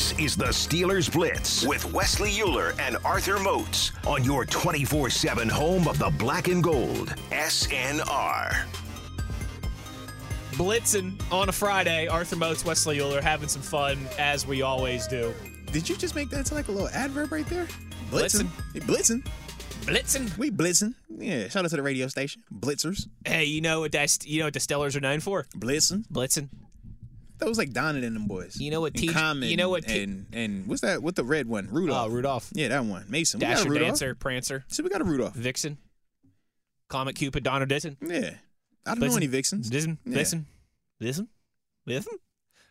This is the Steelers Blitz with Wesley Euler and Arthur Moats on your 24 7 home of the black and gold. SNR. Blitzing on a Friday. Arthur Moats, Wesley Euler having some fun as we always do. Did you just make that sound like a little adverb right there? Blitzing. Blitzing. Hey, blitzing. Blitzing. We blitzing. Yeah. Shout out to the radio station. Blitzers. Hey, you know what that's you know what the Steelers are known for? Blitzing. Blitzing. That was like Donald and them boys. You know what teach- Common you know what te- and and what's that? What the red one? Rudolph. Oh, Rudolph. Yeah, that one. Mason. we got a Dasher, Rudolph. Dancer, Prancer, So we got a Rudolph. Vixen, Comet Cupid, Donner Dixon. Yeah. I don't know any vixens. Dixon, Yeah. Vixen, Vixen.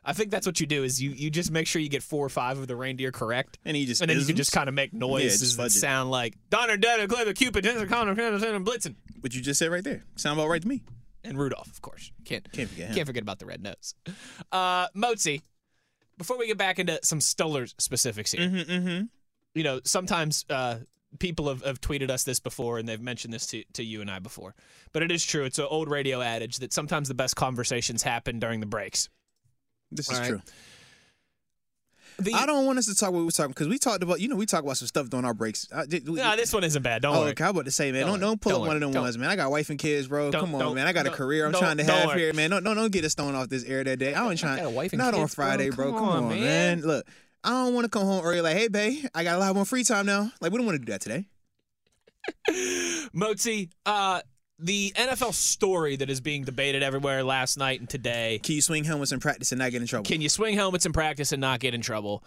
I think that's what you do is you you just make sure you get four or five of the reindeer correct. And he just and then you can just kind of make noises just that sound like Donner, Donner, Clever, Cupid, Dancer, and Blitzen. What you just said right there. Sound about right to me. And Rudolph, of course. Can't Can't forget him. Can't forget about the red nose. Uh, Mozi, before we get back into some Steelers specifics here, Mm-hmm, mm-hmm. you know, sometimes uh, people have, have tweeted us this before and they've mentioned this to, to you and I before. But it is true. It's an old radio adage that sometimes the best conversations happen during the breaks. This is All right. true. The, I don't want us to talk what we were talking because we talked about, you know, we talk about some stuff during our breaks. I, did, we- no, this one isn't bad. Don't oh, worry. okay. I was about to say, man, Don't don't don't, pull Don't up one of them. Don't- ones, man. I got wife and kids, bro. Come on, man. I got a career I'm trying to have worry. here, man. Don't, don't don't get us thrown off this air that day. I ain't trying. a wife and not on kids, bro. Friday, bro. Come Come, on, on, man. man. Look, I don't want to come home early. Like, hey, babe, I got a lot more free time now. Like, we don't want to do that today. Motzi, uh, the NFL story that is being debated everywhere last night and today Can you swing helmets in practice and not get in trouble? Can you swing helmets in practice and not get in trouble?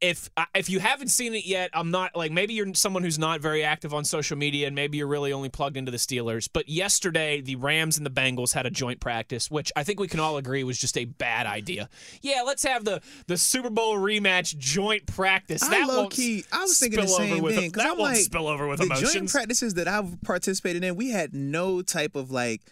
If uh, if you haven't seen it yet, I'm not like maybe you're someone who's not very active on social media and maybe you're really only plugged into the Steelers. But yesterday, the Rams and the Bengals had a joint practice, which I think we can all agree was just a bad idea. Yeah, let's have the the Super Bowl rematch joint practice. I that low won't key, I was thinking the same with thing. that I'm won't like, spill over with the joint practices that I've participated in, we had no type of like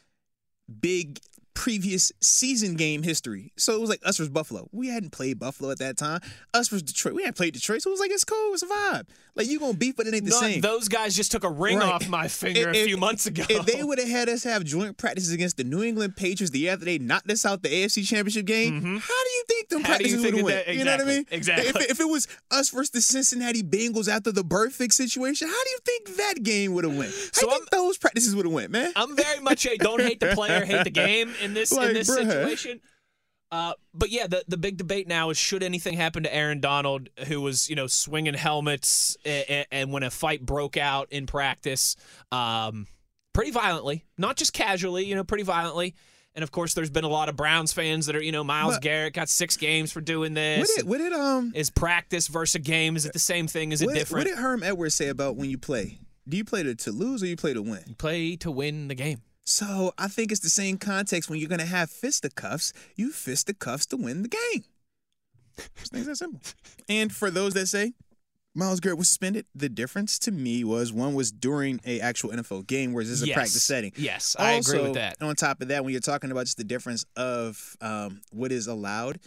big previous season game history. So it was like us versus Buffalo. We hadn't played Buffalo at that time. Us versus Detroit. We hadn't played Detroit. So it was like it's cool. It's a vibe. Like you gonna beef, but it ain't the None- same. those guys just took a ring Right. off my finger If- a if- few months ago. If they would have had us have joint practices against the New England Patriots the year after they knocked us out the AFC Championship game, how do you think them Mm-hmm. How practices would have went? You know what I mean? exactly, exactly. If, if it was us versus the Cincinnati Bengals after the Burfict situation, how do you think that game would have went? How So do you think those practices would have went, man? I'm very much a don't hate the player, hate the game in this in this bruh. situation. Uh, but yeah, the the big debate now is should anything happen to Aaron Donald, who was you know swinging helmets, and, and when a fight broke out in practice, um, pretty violently, not just casually, you know, pretty violently. And of course, there's been a lot of Browns fans that are, you know, Miles But- Garrett got six games for doing What this. did, what did um is practice versus a game? Is it the same thing? Is it what, what did Herm Edwards say about when you play? Do you play to, to lose or you play to win? Play to win the game. So I think it's the same context when you're gonna have fisticuffs. You fisticuffs to win the game. Just things that simple. And for those that say Myles Garrett was suspended, the difference to me was one was during a actual NFL game, whereas this is a practice setting. Yes, I agree with Also, that. On top of that, when you're talking about just the difference of um, what is allowed,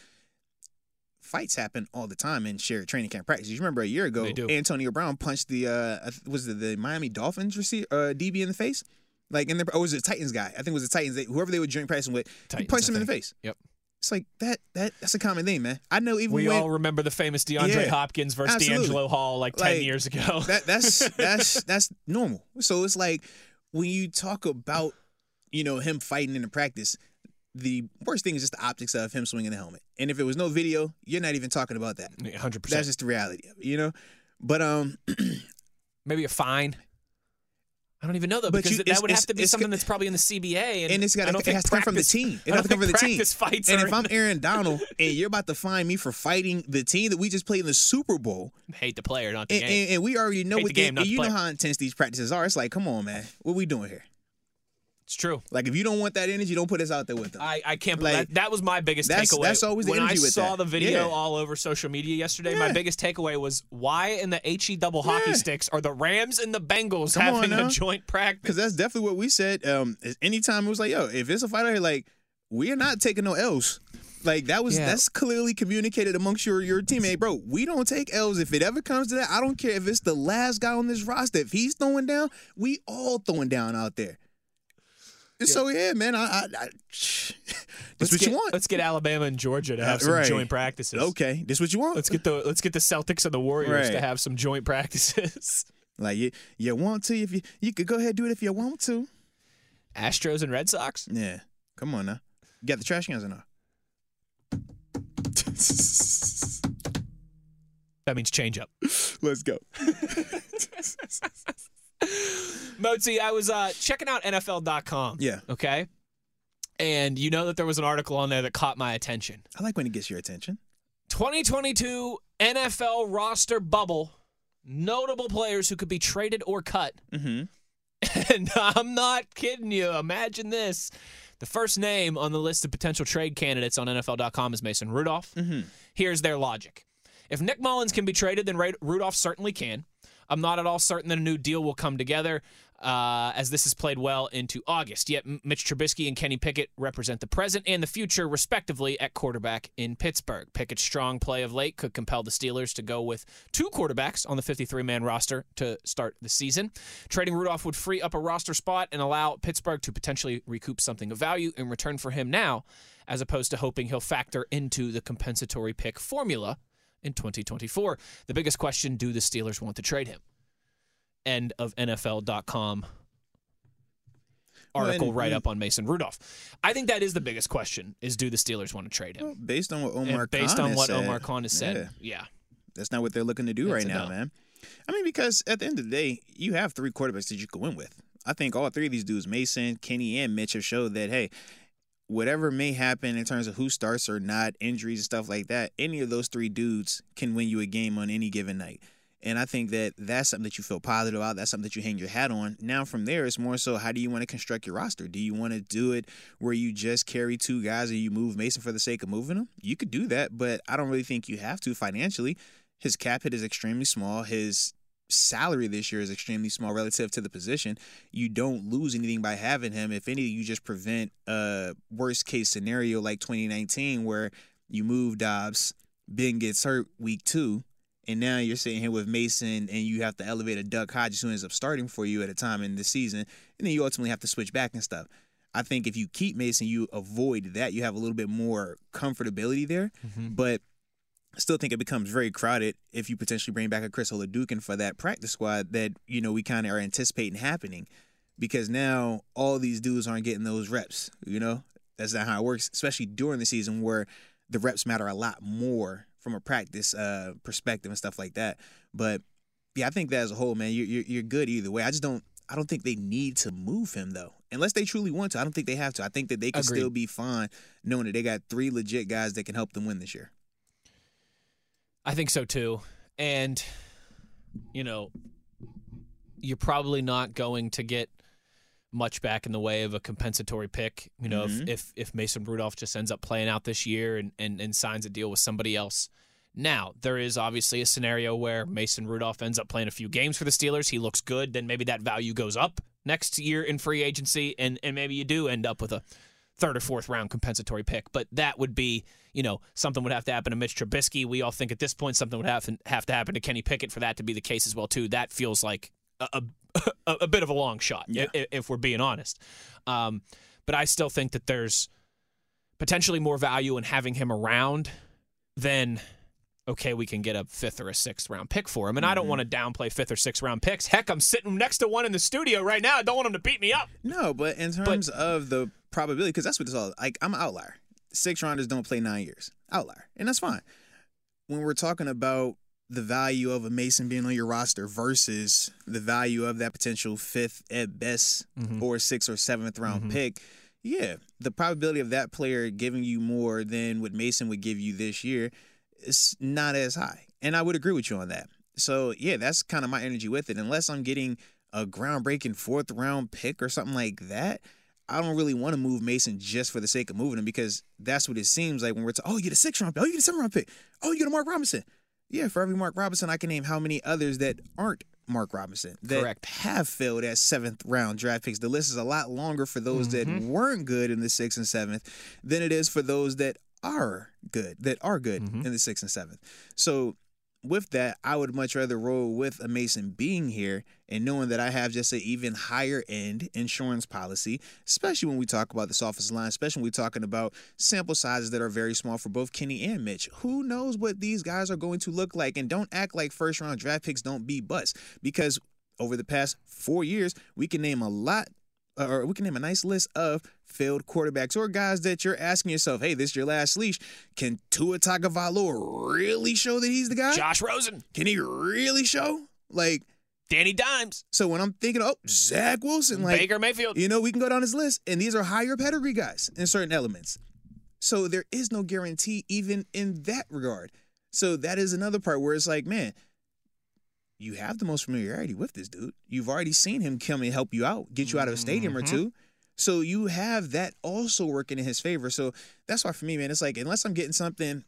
fights happen all the time in shared training camp practice. You remember a year ago, Antonio Brown punched the uh, was it the Miami Dolphins receiver, uh, DB in the face. Like in the oh, was a Titans guy. I think it was the Titans. They, whoever they were joint practicing with, he punched him in the face. Yep. It's like that that that's a common thing, man. I know even We when all remember the famous DeAndre Yeah, Hopkins versus absolutely. DeAngelo Hall like ten Like, years ago. that that's that's that's normal. So it's like when you talk about you know him fighting in the practice, the worst thing is just the optics of him swinging the helmet. And if it was no video, you're not even talking about that. Hundred percent. That's just the reality of it, you know. But um, Maybe a fine. I don't even know though But because you- that would have to be something that's probably in the CBA, and, and it's got I don't it has to come from the team. It has to come from the team. Fights and if I'm Aaron Donald and you're about to find me for fighting the team that we just played in the Super Bowl, hate the player, not the and, game. and, and we already know Hate what the game, not and the you know how intense these practices are. It's like, come on, man, what we doing here? It's true. Like, if you don't want that energy, don't put us out there with them. I, I can't Like, that. That was my biggest that's- takeaway. that's always the when I saw that. the video Yeah. all over social media yesterday. My biggest takeaway was why in the he double hockey Yeah. sticks are the Rams and the Bengals Come having a joint practice? Because that's definitely what we said. Um, anytime it was like, yo, if it's a fight out here, like, we are not taking no L's. Like that was Yeah. that's clearly communicated amongst your your teammate, bro. We don't take L's if it ever comes to that. I don't care if it's the last guy on this roster. If he's throwing down, we all throwing down out there. So yeah, man, I, I, I this what get, you want. Let's get Alabama and Georgia to have Uh, some right. joint practices. Okay, this what you want. Let's get the let's get the Celtics and the Warriors to have some joint practices. like you, you want to if you you could go ahead and do it if you want to. Astros and Red Sox. Yeah, come on now. You got the trash cans or not? That means change up. Let's go. Mozi, I was uh, checking out NFL.com. Yeah. Okay. And you know that there was an article on there that caught my attention. I like when it gets your attention. 2022 NFL roster bubble. Notable players who could be traded or cut. Mm-hmm. And I'm not kidding you. Imagine this. The first name on the list of potential trade candidates on NFL.com is Mason Rudolph. Mm-hmm. Here's their logic. If Nick Mullens can be traded, then Rudolph certainly can. I'm not at all certain that a new deal will come together, uh, as this has played well into August. Yet Mitch Trubisky and Kenny Pickett represent the present and the future, respectively, at quarterback in Pittsburgh. Pickett's strong play of late could compel the Steelers to go with two quarterbacks on the 53 man roster to start the season. Trading Rudolph would free up a roster spot and allow Pittsburgh to potentially recoup something of value in return for him now, as opposed to hoping he'll factor into the compensatory pick formula in 2024. The biggest question do the Steelers want to trade him? End of NFL.com article and- right up on Mason Rudolph. I think that is the biggest question is do the Steelers want to trade him? Well, based on what And Omar based Khan on has what said, Omar Khan has said. yeah, Yeah. that's not what they're looking to do That's right now, no. man. I mean, because at the end of the day, you have three quarterbacks that you can win with. I think all three of these dudes, Mason, Kenny, and Mitch, have showed that hey, whatever may happen in terms of who starts or not, injuries and stuff like that, any of those three dudes can win you a game on any given night. And I think that that's something that you feel positive about. That's something that you hang your hat on. Now, from there, it's more so how do you want to construct your roster? Do you want to do it where you just carry two guys and you move Mason for the sake of moving him? You could do that, but I don't really think you have to financially. His cap hit is extremely small. His salary this year is extremely small relative to the position. You don't lose anything by having him. If anything, you just prevent a worst case scenario like 2019 where you move Dobbs, Ben gets hurt week two, and now you're sitting here with Mason and you have to elevate a Duck Hodges who ends up starting for you at a time in the season, and then you ultimately have to switch back and stuff. I think if you keep Mason, you avoid that. You have a little bit more comfortability there, mm-hmm. but I still think it becomes very crowded if you potentially bring back a Chris Oladokun for that practice squad that you know we kind of are anticipating happening, because now all these dudes aren't getting those reps. You know that's not how it works, especially during the season where the reps matter a lot more from a practice uh, perspective and stuff like that. But yeah, I think that as a whole, man, you're, you're you're good either way. I just don't. I don't think they need to move him though, unless they truly want to. I don't think they have to. I think that they can Agreed. still be fine knowing that they got three legit guys that can help them win this year. I think so too. And, you know, you're probably not going to get much back in the way of a compensatory pick. You know, Mhm. if, if if Mason Rudolph just ends up playing out this year and, and, and signs a deal with somebody else. Now, there is obviously a scenario where Mason Rudolph ends up playing a few games for the Steelers. He looks good, then maybe that value goes up next year in free agency, and, and maybe you do end up with a third or fourth round compensatory pick. But that would be, you know, something would have to happen to Mitch Trubisky. We all think at this point something would have to, have to happen to Kenny Pickett for that to be the case as well too. That feels like a a, a, bit of a long shot Yeah. if, if we're being honest. Um, but I still think that there's potentially more value in having him around than okay, we can get a fifth or a sixth round pick for him. And I don't want to downplay fifth or sixth round picks. Heck, I'm sitting next to one in the studio right now. I don't want him to beat me up. No, but in terms of the probability, because that's what it's all like. I'm an outlier. Six rounders don't play nine years. Outlier, and that's fine. When we're talking about the value of a Mason being on your roster versus the value of that potential fifth at best mm-hmm. or sixth or seventh round mm-hmm. pick, yeah, the probability of that player giving you more than what Mason would give you this year is not as high. And I would agree with you on that. So yeah, that's kind of my energy with it. Unless I'm getting a groundbreaking fourth round pick or something like that, I don't really want to move Mason just for the sake of moving him because that's what it seems like when we're talking. Oh, you get a six round pick. Oh, you get a seven round pick. Oh, you get a Mark Robinson. Yeah, for every Mark Robinson, I can name how many others that aren't Mark Robinson that Correct. have failed as seventh round draft picks. The list is a lot longer for those that mm-hmm. weren't good in the sixth and seventh than it is for those that are good, that are good mm-hmm. in the sixth and seventh. So with that, I would much rather roll with a Mason being here and knowing that I have just an even higher end insurance policy, especially when we talk about this offensive line, especially when we're talking about sample sizes that are very small for both Kenny and Mitch. Who knows what these guys are going to look like? And don't act like first round draft picks don't be bust because over the past four years, we can name a lot Uh, or we can name a nice list of failed quarterbacks or guys that you're asking yourself, hey, this is your last leash. Can Tua Tagovailoa really show that he's the guy? Josh Rosen, Can he really show? Like, Danny Dimes, so when I'm thinking, oh, Zach Wilson, like, Baker Mayfield. you know, we can go down his list, and these are higher pedigree guys in certain elements. So there is no guarantee even in that regard. So that is another part where it's like, man, you have the most familiarity with this dude. You've already seen him come and help you out, get you out of a stadium or mm-hmm. two. So you have that also working in his favor. So that's why for me, man, it's like unless I'm getting something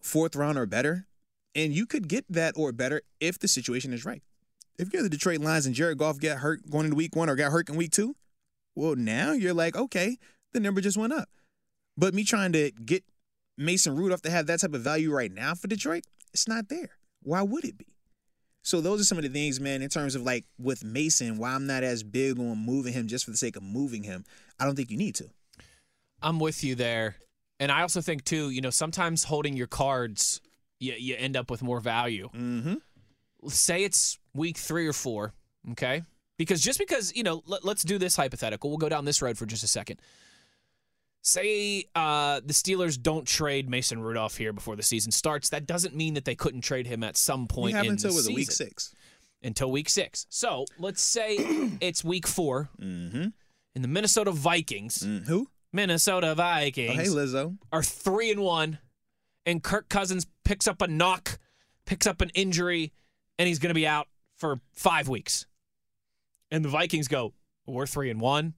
fourth round or better, and you could get that or better if the situation is right. If you're the Detroit Lions and Jared Goff get hurt going into week one or got hurt in week two, well, now you're like, okay, the number just went up. But me trying to get Mason Rudolph to have that type of value right now for Detroit, it's not there. Why would it be? So those are some of the things, man, in terms of like with Mason, why I'm not as big on moving him just for the sake of moving him. I don't think you need to. I'm with you there. And I also think too, you know, sometimes holding your cards, you, you end up with more value. Mm-hmm. Say it's week three or four, okay? Because just because, you know, let, let's do this hypothetical. We'll go down this road for just a second. Say uh, the Steelers don't trade Mason Rudolph here before the season starts. That doesn't mean that they couldn't trade him at some You point have in until the season. week six. Until week six. So let's say it's week four, Mm-hmm. and the Minnesota Vikings, Who? Minnesota Oh, Vikings, hey, Lizzo. are three and one, and Kirk Cousins picks up a knock, picks up an injury, and he's going to be out for five weeks. And the Vikings go, we're three and one.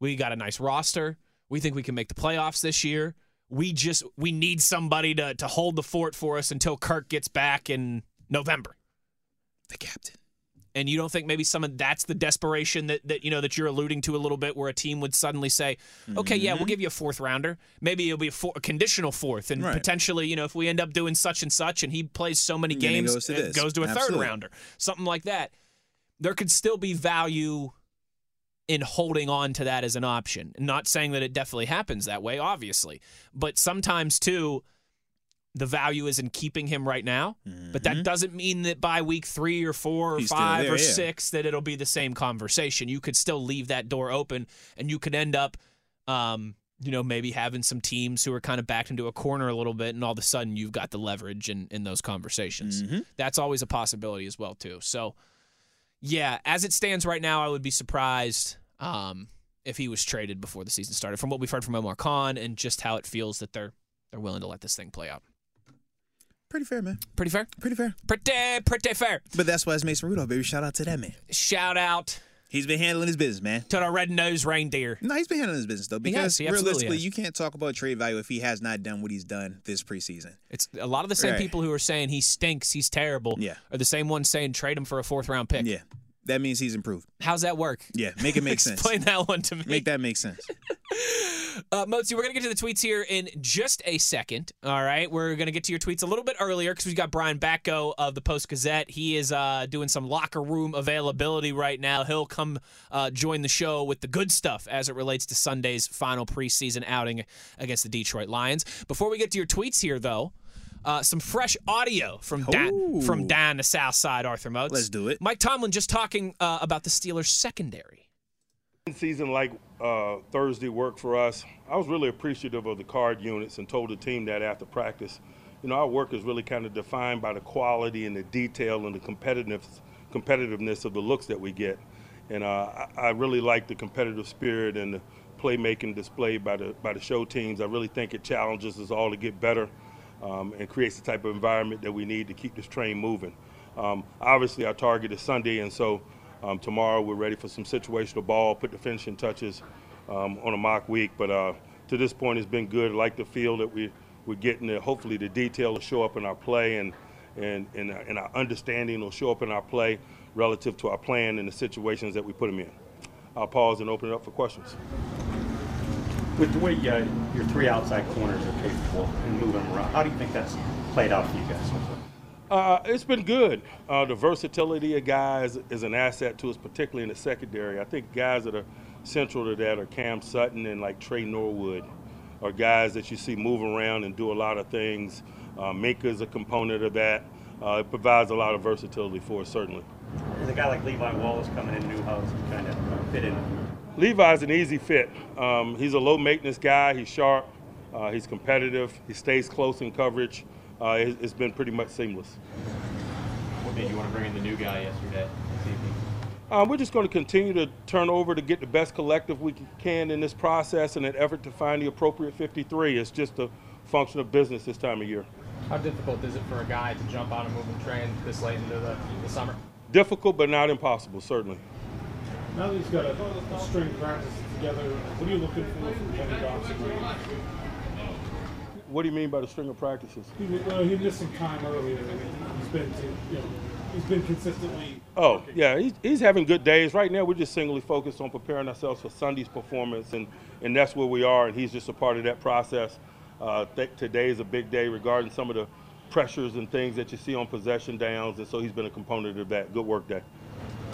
We got a nice roster. We think we can make the playoffs this year. We just we need somebody to to hold the fort for us until Kirk gets back in November. The captain. And you don't think maybe some of that's the desperation that, that you know that you're alluding to a little bit, where a team would suddenly say, "Okay, yeah, we'll mm-hmm. give you a fourth rounder. Maybe it'll be a, four, a conditional fourth, and Right. potentially, you know, if we end up doing such and such, and he plays so many And games, goes to it goes to a third rounder, something like that. There could still be value in holding on to that as an option. Not saying that it definitely happens that way, obviously, but sometimes too the value is in keeping him right now, but that doesn't mean that by week three or four or Mm-hmm. He's five there, or yeah. six that it'll be the same conversation. You could still leave that door open, and you could end up, um, you know, maybe having some teams who are kind of backed into a corner a little bit, and all of a sudden you've got the leverage in in those conversations. Mm-hmm. That's always a possibility as well too. So, yeah, as it stands right now, I would be surprised. Um, if he was traded before the season started, from what we've heard from Omar Khan and just how it feels that they're they're willing to let this thing play out. Pretty fair, man. Pretty fair. Pretty fair. Pretty, pretty fair. But that's why it's Mason Rudolph, baby. Shout out to that man. Shout out He's been handling his business, man. to the red nosed reindeer. No, he's been handling his business though, He has. because He realistically, you can't talk about trade value if he has not done what he's done this preseason. It's a lot of the same Right. people who are saying he stinks, he's terrible, Yeah. are the same ones saying trade him for a fourth round pick. Yeah, that means he's improved. How's that work? Yeah, make it make sense. Explain that one to me. Make that make sense. Uh, Mozi, we're going to get to the tweets here in just a second. All right. We're going to get to your tweets a little bit earlier because we've got Brian Batko of the Post Gazette. He is uh, doing some locker room availability right now. He'll come uh, join the show with the good stuff as it relates to Sunday's final preseason outing against the Detroit Lions. Before we get to your tweets here, though, uh, some fresh audio from Dan, Ooh. from Dan, the South Side, Arthur Moats. Let's do it. Mike Tomlin just talking uh, about the Steelers secondary. season like uh, Thursday worked for us. I was really appreciative of the card units and told the team that after practice. You know, our work is really kind of defined by the quality and the detail and the competitiveness, competitiveness of the looks that we get. And uh, I, I really like the competitive spirit and the playmaking displayed by the by the show teams. I really think it challenges us all to get better um, and creates the type of environment that we need to keep this train moving. Um, obviously, our target is Sunday, and so um, tomorrow we're ready for some situational ball, put the finishing touches um, on a mock week. But uh, to this point, it's been good. I like the feel that we, we're getting. The, hopefully, the detail will show up in our play, and, and, and, and our understanding will show up in our play relative to our plan and the situations that we put them in. I'll pause and open it up for questions. With the way uh, your three outside corners are capable and moving around, how do you think that's played out for you guys? Uh, it's been good. Uh, the versatility of guys is an asset to us, particularly in the secondary. I think guys that are central to that are Cam Sutton and like Tre Norwood, are guys that you see move around and do a lot of things. Uh, Minkah is a component of that. Uh, it provides a lot of versatility for us, certainly. Is a guy like Levi Wallace coming in new house kind of fit in? Levi's an easy fit. Um, he's a low maintenance guy. He's sharp. Uh, he's competitive. He stays close in coverage. Uh, it, it's been pretty much seamless. What made you want to bring in the new guy yesterday? this? Uh, we're just going to continue to turn over to get the best collective we can in this process in an effort to find the appropriate 53. It's just a function of business this time of year. How difficult is it for a guy to jump on a moving train this late into the, the summer? Difficult, but not impossible, certainly. Now that he's got a, a string practice together, what are you looking for from Kenny Dawson? What do you mean by the string of practices? He, well, he missed some time earlier. He's been, to, you know, he's been consistently. Oh, yeah, he's, he's having good days. Right now, we're just singly focused on preparing ourselves for Sunday's performance, and, and that's where we are, and he's just a part of that process. Uh, th- today is a big day regarding some of the pressures and things that you see on possession downs, and so he's been a component of that. Good work day.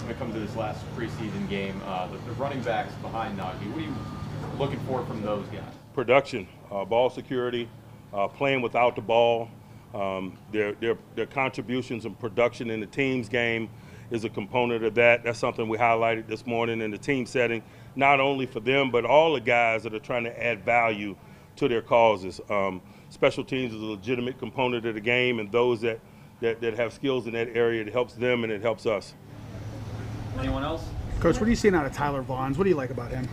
When it comes to this last preseason game, uh, the, the running backs behind Najee, what are you looking for from those guys? production, uh, ball security, uh, playing without the ball. Um, their, their, their contributions and production in the team's game is a component of that. That's something we highlighted this morning in the team setting, not only for them, but all the guys that are trying to add value to their causes. Um, special teams is a legitimate component of the game, and those that, that, that have skills in that area, it helps them and it helps us. Anyone else? Coach, what are you seeing out of Tyler Vaughns? What do you like about him?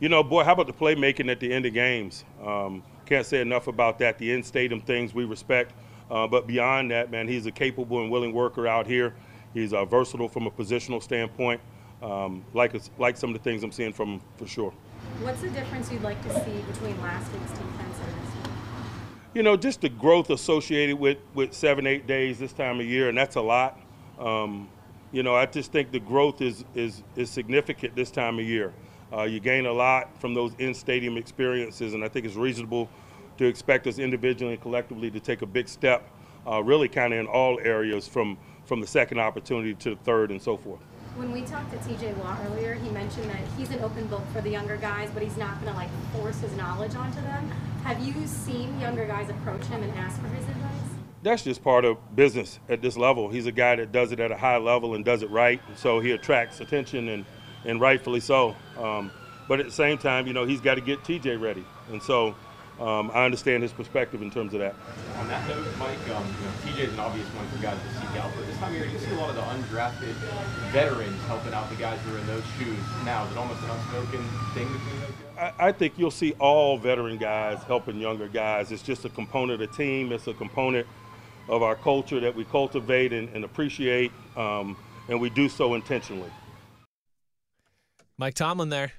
You know, boy, how about the playmaking at the end of games? Um, can't say enough about that. The in stadium things we respect. Uh, but beyond that, man, he's a capable and willing worker out here. He's uh, versatile from a positional standpoint. Um, like, like some of the things I'm seeing from him for sure. What's the difference you'd like to see between last week's defense and this week? You know, just the growth associated with, with seven, eight days this time of year, and that's a lot. Um, you know, I just think the growth is, is, is significant this time of year. Uh, you gain a lot from those in-stadium experiences, and I think it's reasonable to expect us individually and collectively to take a big step, uh, really kind of in all areas, from from the second opportunity to the third and so forth. When we talked to TJ Watt earlier, he mentioned that he's an open book for the younger guys, but he's not going to like force his knowledge onto them. Have you seen younger guys approach him and ask for his advice? That's just part of business at this level. He's a guy that does it at a high level and does it right, so he attracts attention and and rightfully so. Um, but at the same time, you know, he's got to get TJ ready, and so um, I understand his perspective in terms of that. On that note, Mike, um, you know, TJ is an obvious one for guys to seek out, but this time of year you see a lot of the undrafted veterans helping out the guys who are in those shoes. Now, is it almost an unspoken thing between those guys? I, I think you'll see all veteran guys helping younger guys. It's just a component of the team. It's a component of our culture that we cultivate and, and appreciate, um, and we do so intentionally. Mike Tomlin there.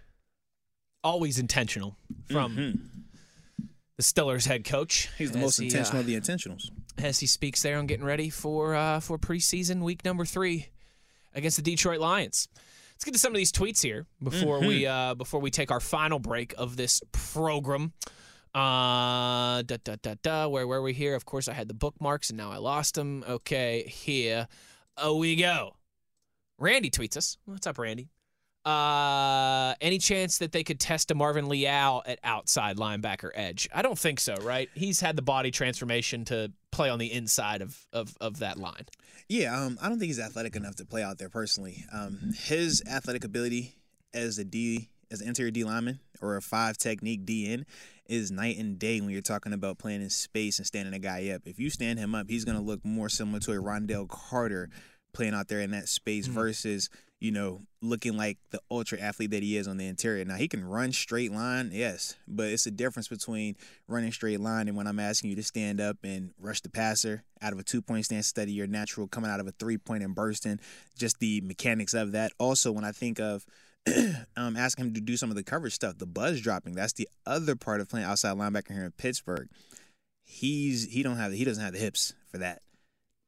Always intentional from the Steelers head coach. He's the as most he, intentional uh, of the intentionals. as he speaks there on getting ready for uh, for preseason week number three against the Detroit Lions. Let's Let's get to some of these tweets here before Mm-hmm. we uh, before we take our final break of this program. Uh, da, da, da, da. Where were we here? Of course, I had the bookmarks and now I lost them. Okay, here oh, we go. Randy tweets us. What's up, Randy? Uh, any chance that they could test a Marvin Leal at outside linebacker edge? I don't think so, right? He's had the body transformation to play on the inside of of, of that line. Yeah, um, I don't think he's athletic enough to play out there personally. Um, his athletic ability as a D, as an interior D lineman or a five technique DN is night and day when you're talking about playing in space and standing a guy up. If you stand him up, he's going to look more similar to a Rondell Carter playing out there in that space mm-hmm. versus you know looking like the ultra athlete that he is on the interior. Now he can run straight line, yes, but it's a difference between running straight line and when I'm asking you to stand up and rush the passer out of a two point stance, study your natural coming out of a three point and bursting, just the mechanics of that. Also, when I think of um, asking him to do some of the coverage stuff, the buzz dropping, that's the other part of playing outside linebacker here in Pittsburgh. He's he don't have he doesn't have the hips for that.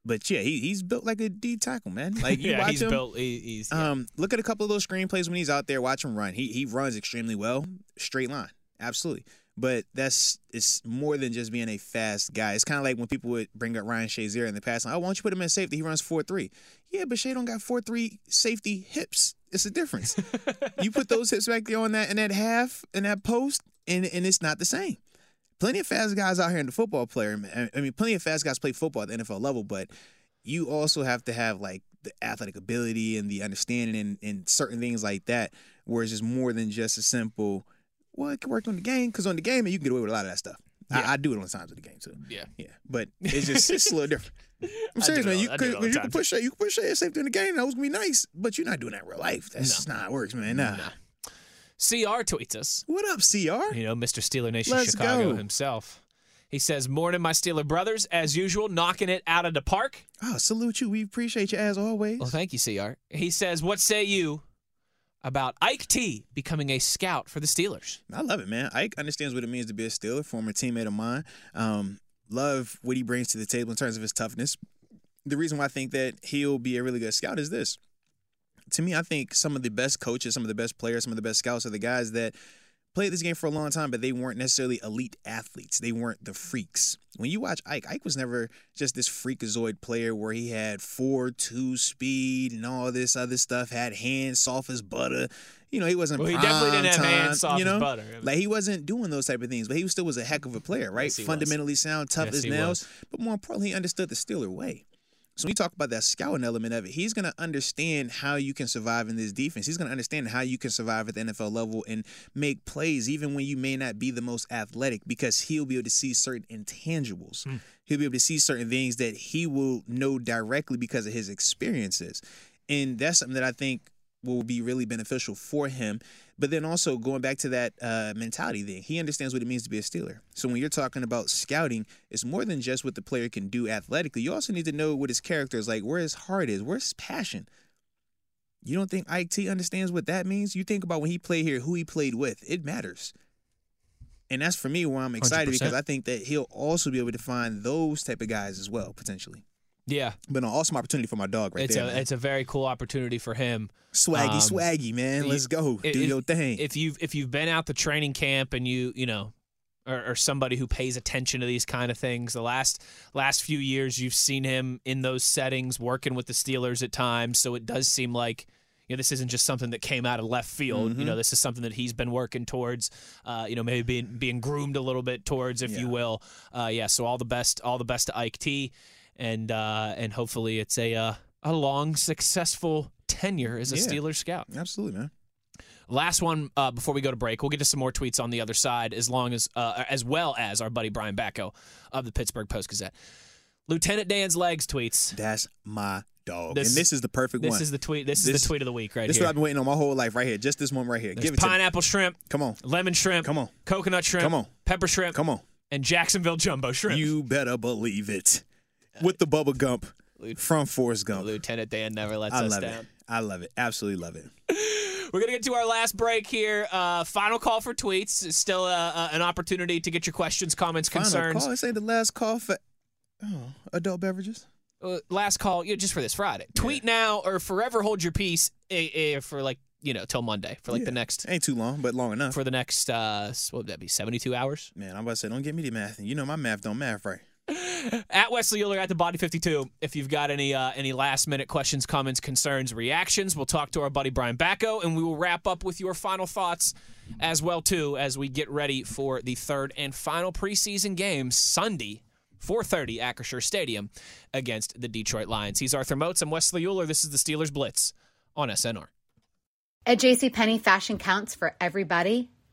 But yeah, he he's built like a D tackle, man. Like you yeah, watch he's him. built. He, he's yeah. Um, look at a couple of those screenplays when he's out there. Watch him run. He he runs extremely well, straight line, absolutely. But that's it's more than just being a fast guy. It's kind of like when people would bring up Ryan Shazier in the past. Like, oh, why don't you put him in safety? He runs four three. Yeah, but Shay don't got four three safety hips. It's a difference. you put those hips back there on that in that half in that post, and and it's not the same. Plenty of fast guys out here in the football player. I mean, plenty of fast guys play football at the NFL level, but you also have to have like the athletic ability and the understanding and, and certain things like that, where it's just more than just a simple, well, it can work on the game because on the game you can get away with a lot of that stuff. I, I do it on the times of the game too. Yeah. yeah, but it's just it's a little different. I'm serious, man. You it could you can push you can push a safety in the game. That was gonna be nice, but you're not doing that in real life. That's just not how it works, man. Nah. CR tweets us. What up, CR? You know, Mr. Steeler Nation Let's Chicago go. himself. He says, "Morning, my Steeler brothers, as usual, knocking it out of the park." Oh, salute you. We appreciate you as always. Well, thank you, CR. He says, "What say you about Ike T becoming a scout for the Steelers?" I love it, man. Ike understands what it means to be a Steeler, former teammate of mine. Um, love what he brings to the table in terms of his toughness. The reason why I think that he'll be a really good scout is this. To me, I think some of the best coaches, some of the best players, some of the best scouts are the guys that played this game for a long time, but they weren't necessarily elite athletes. They weren't the freaks. When you watch Ike, Ike was never just this freakazoid player where he had four two speed and all this other stuff, had hands soft as butter. You know, he wasn't. Well, he definitely didn't have time, hands soft you as know? butter. Like he wasn't doing those type of things, but he still was a heck of a player, right? Yes, he was. Fundamentally sound, tough Yes, as nails, was. but more importantly, he understood the Steeler way. So when you talk about that scouting element of it, he's going to understand how you can survive in this defense. He's going to understand how you can survive at the NFL level and make plays even when you may not be the most athletic because he'll be able to see certain intangibles. Hmm. He'll be able to see certain things that he will know directly because of his experiences. And that's something that I think will be really beneficial for him. But then also going back to that uh, mentality thing, he understands what it means to be a Steeler. So when you're talking about scouting, it's more than just what the player can do athletically. You also need to know what his character is like, where his heart is, where's his passion. You don't think Ike T understands what that means? You think about when he played here, who he played with. It matters. And that's for me where I'm excited 100%. because I think that he'll also be able to find those type of guys as well, potentially. Yeah, But an awesome opportunity for my dog right it's there. a man. it's a very cool opportunity for him. Swaggy, Um, swaggy, man. Let's go. if- Do if- your thing. If you've if you've been out the training camp and you you know. Or, or somebody who pays attention to these kind of things. The last last few years, you've seen him in those settings, working with the Steelers at times. So it does seem like you know this isn't just something that came out of left field. Mm-hmm. You know, this is something that he's been working towards. Uh, you know, maybe being being groomed a little bit towards, if you will. Uh, yeah. So all the best, all the best to Ike T, and uh, and hopefully it's a uh, a long, successful tenure as a Yeah. Steelers scout. Absolutely, man. Last one uh, before we go to break. We'll get to some more tweets on the other side, as long as uh, as well as our buddy Brian Batko of the Pittsburgh Post Gazette. Lieutenant Dan's legs tweets. That's my dog. This- and this is the perfect This one. is the tweet. This, is the tweet of the week right here. this is what I've been waiting on my whole life right here. Just this one right here. There's Give it to me. pineapple shrimp, Come on. lemon shrimp, Come on. coconut shrimp, Come on. pepper shrimp, Come on. and Jacksonville jumbo shrimp. You better believe it. With the Bubba Gump from Forrest Gump. Lieutenant Dan never lets I us love down. it. I love it. Absolutely love it. We're gonna get to our last break here. Uh, final call for tweets. It's still uh, uh, an opportunity to get your questions, comments, Final concerns. call. This ain't the last call for oh, adult beverages. uh, last call, yeah, just for this Friday. Tweet now or forever hold your peace eh, eh, for like you know till Monday for like Yeah. the next Ain't too long, but long enough. for the next uh what would that be 72 hours. Man, I'm about to say, don't get me the math. You know my math don't math right. At Wesley Euler at the Body 52. If you've got any uh, any last minute questions, comments, concerns, reactions, we'll talk to our buddy Brian Batko, and we will wrap up with your final thoughts as well too as we get ready for the third and final preseason game Sunday. 4:30 Acrisure Stadium against the Detroit Lions. He's Arthur Moats. I'm Wesley Euler. This is the Steelers Blitz on SNR. At JCPenney, fashion counts for everybody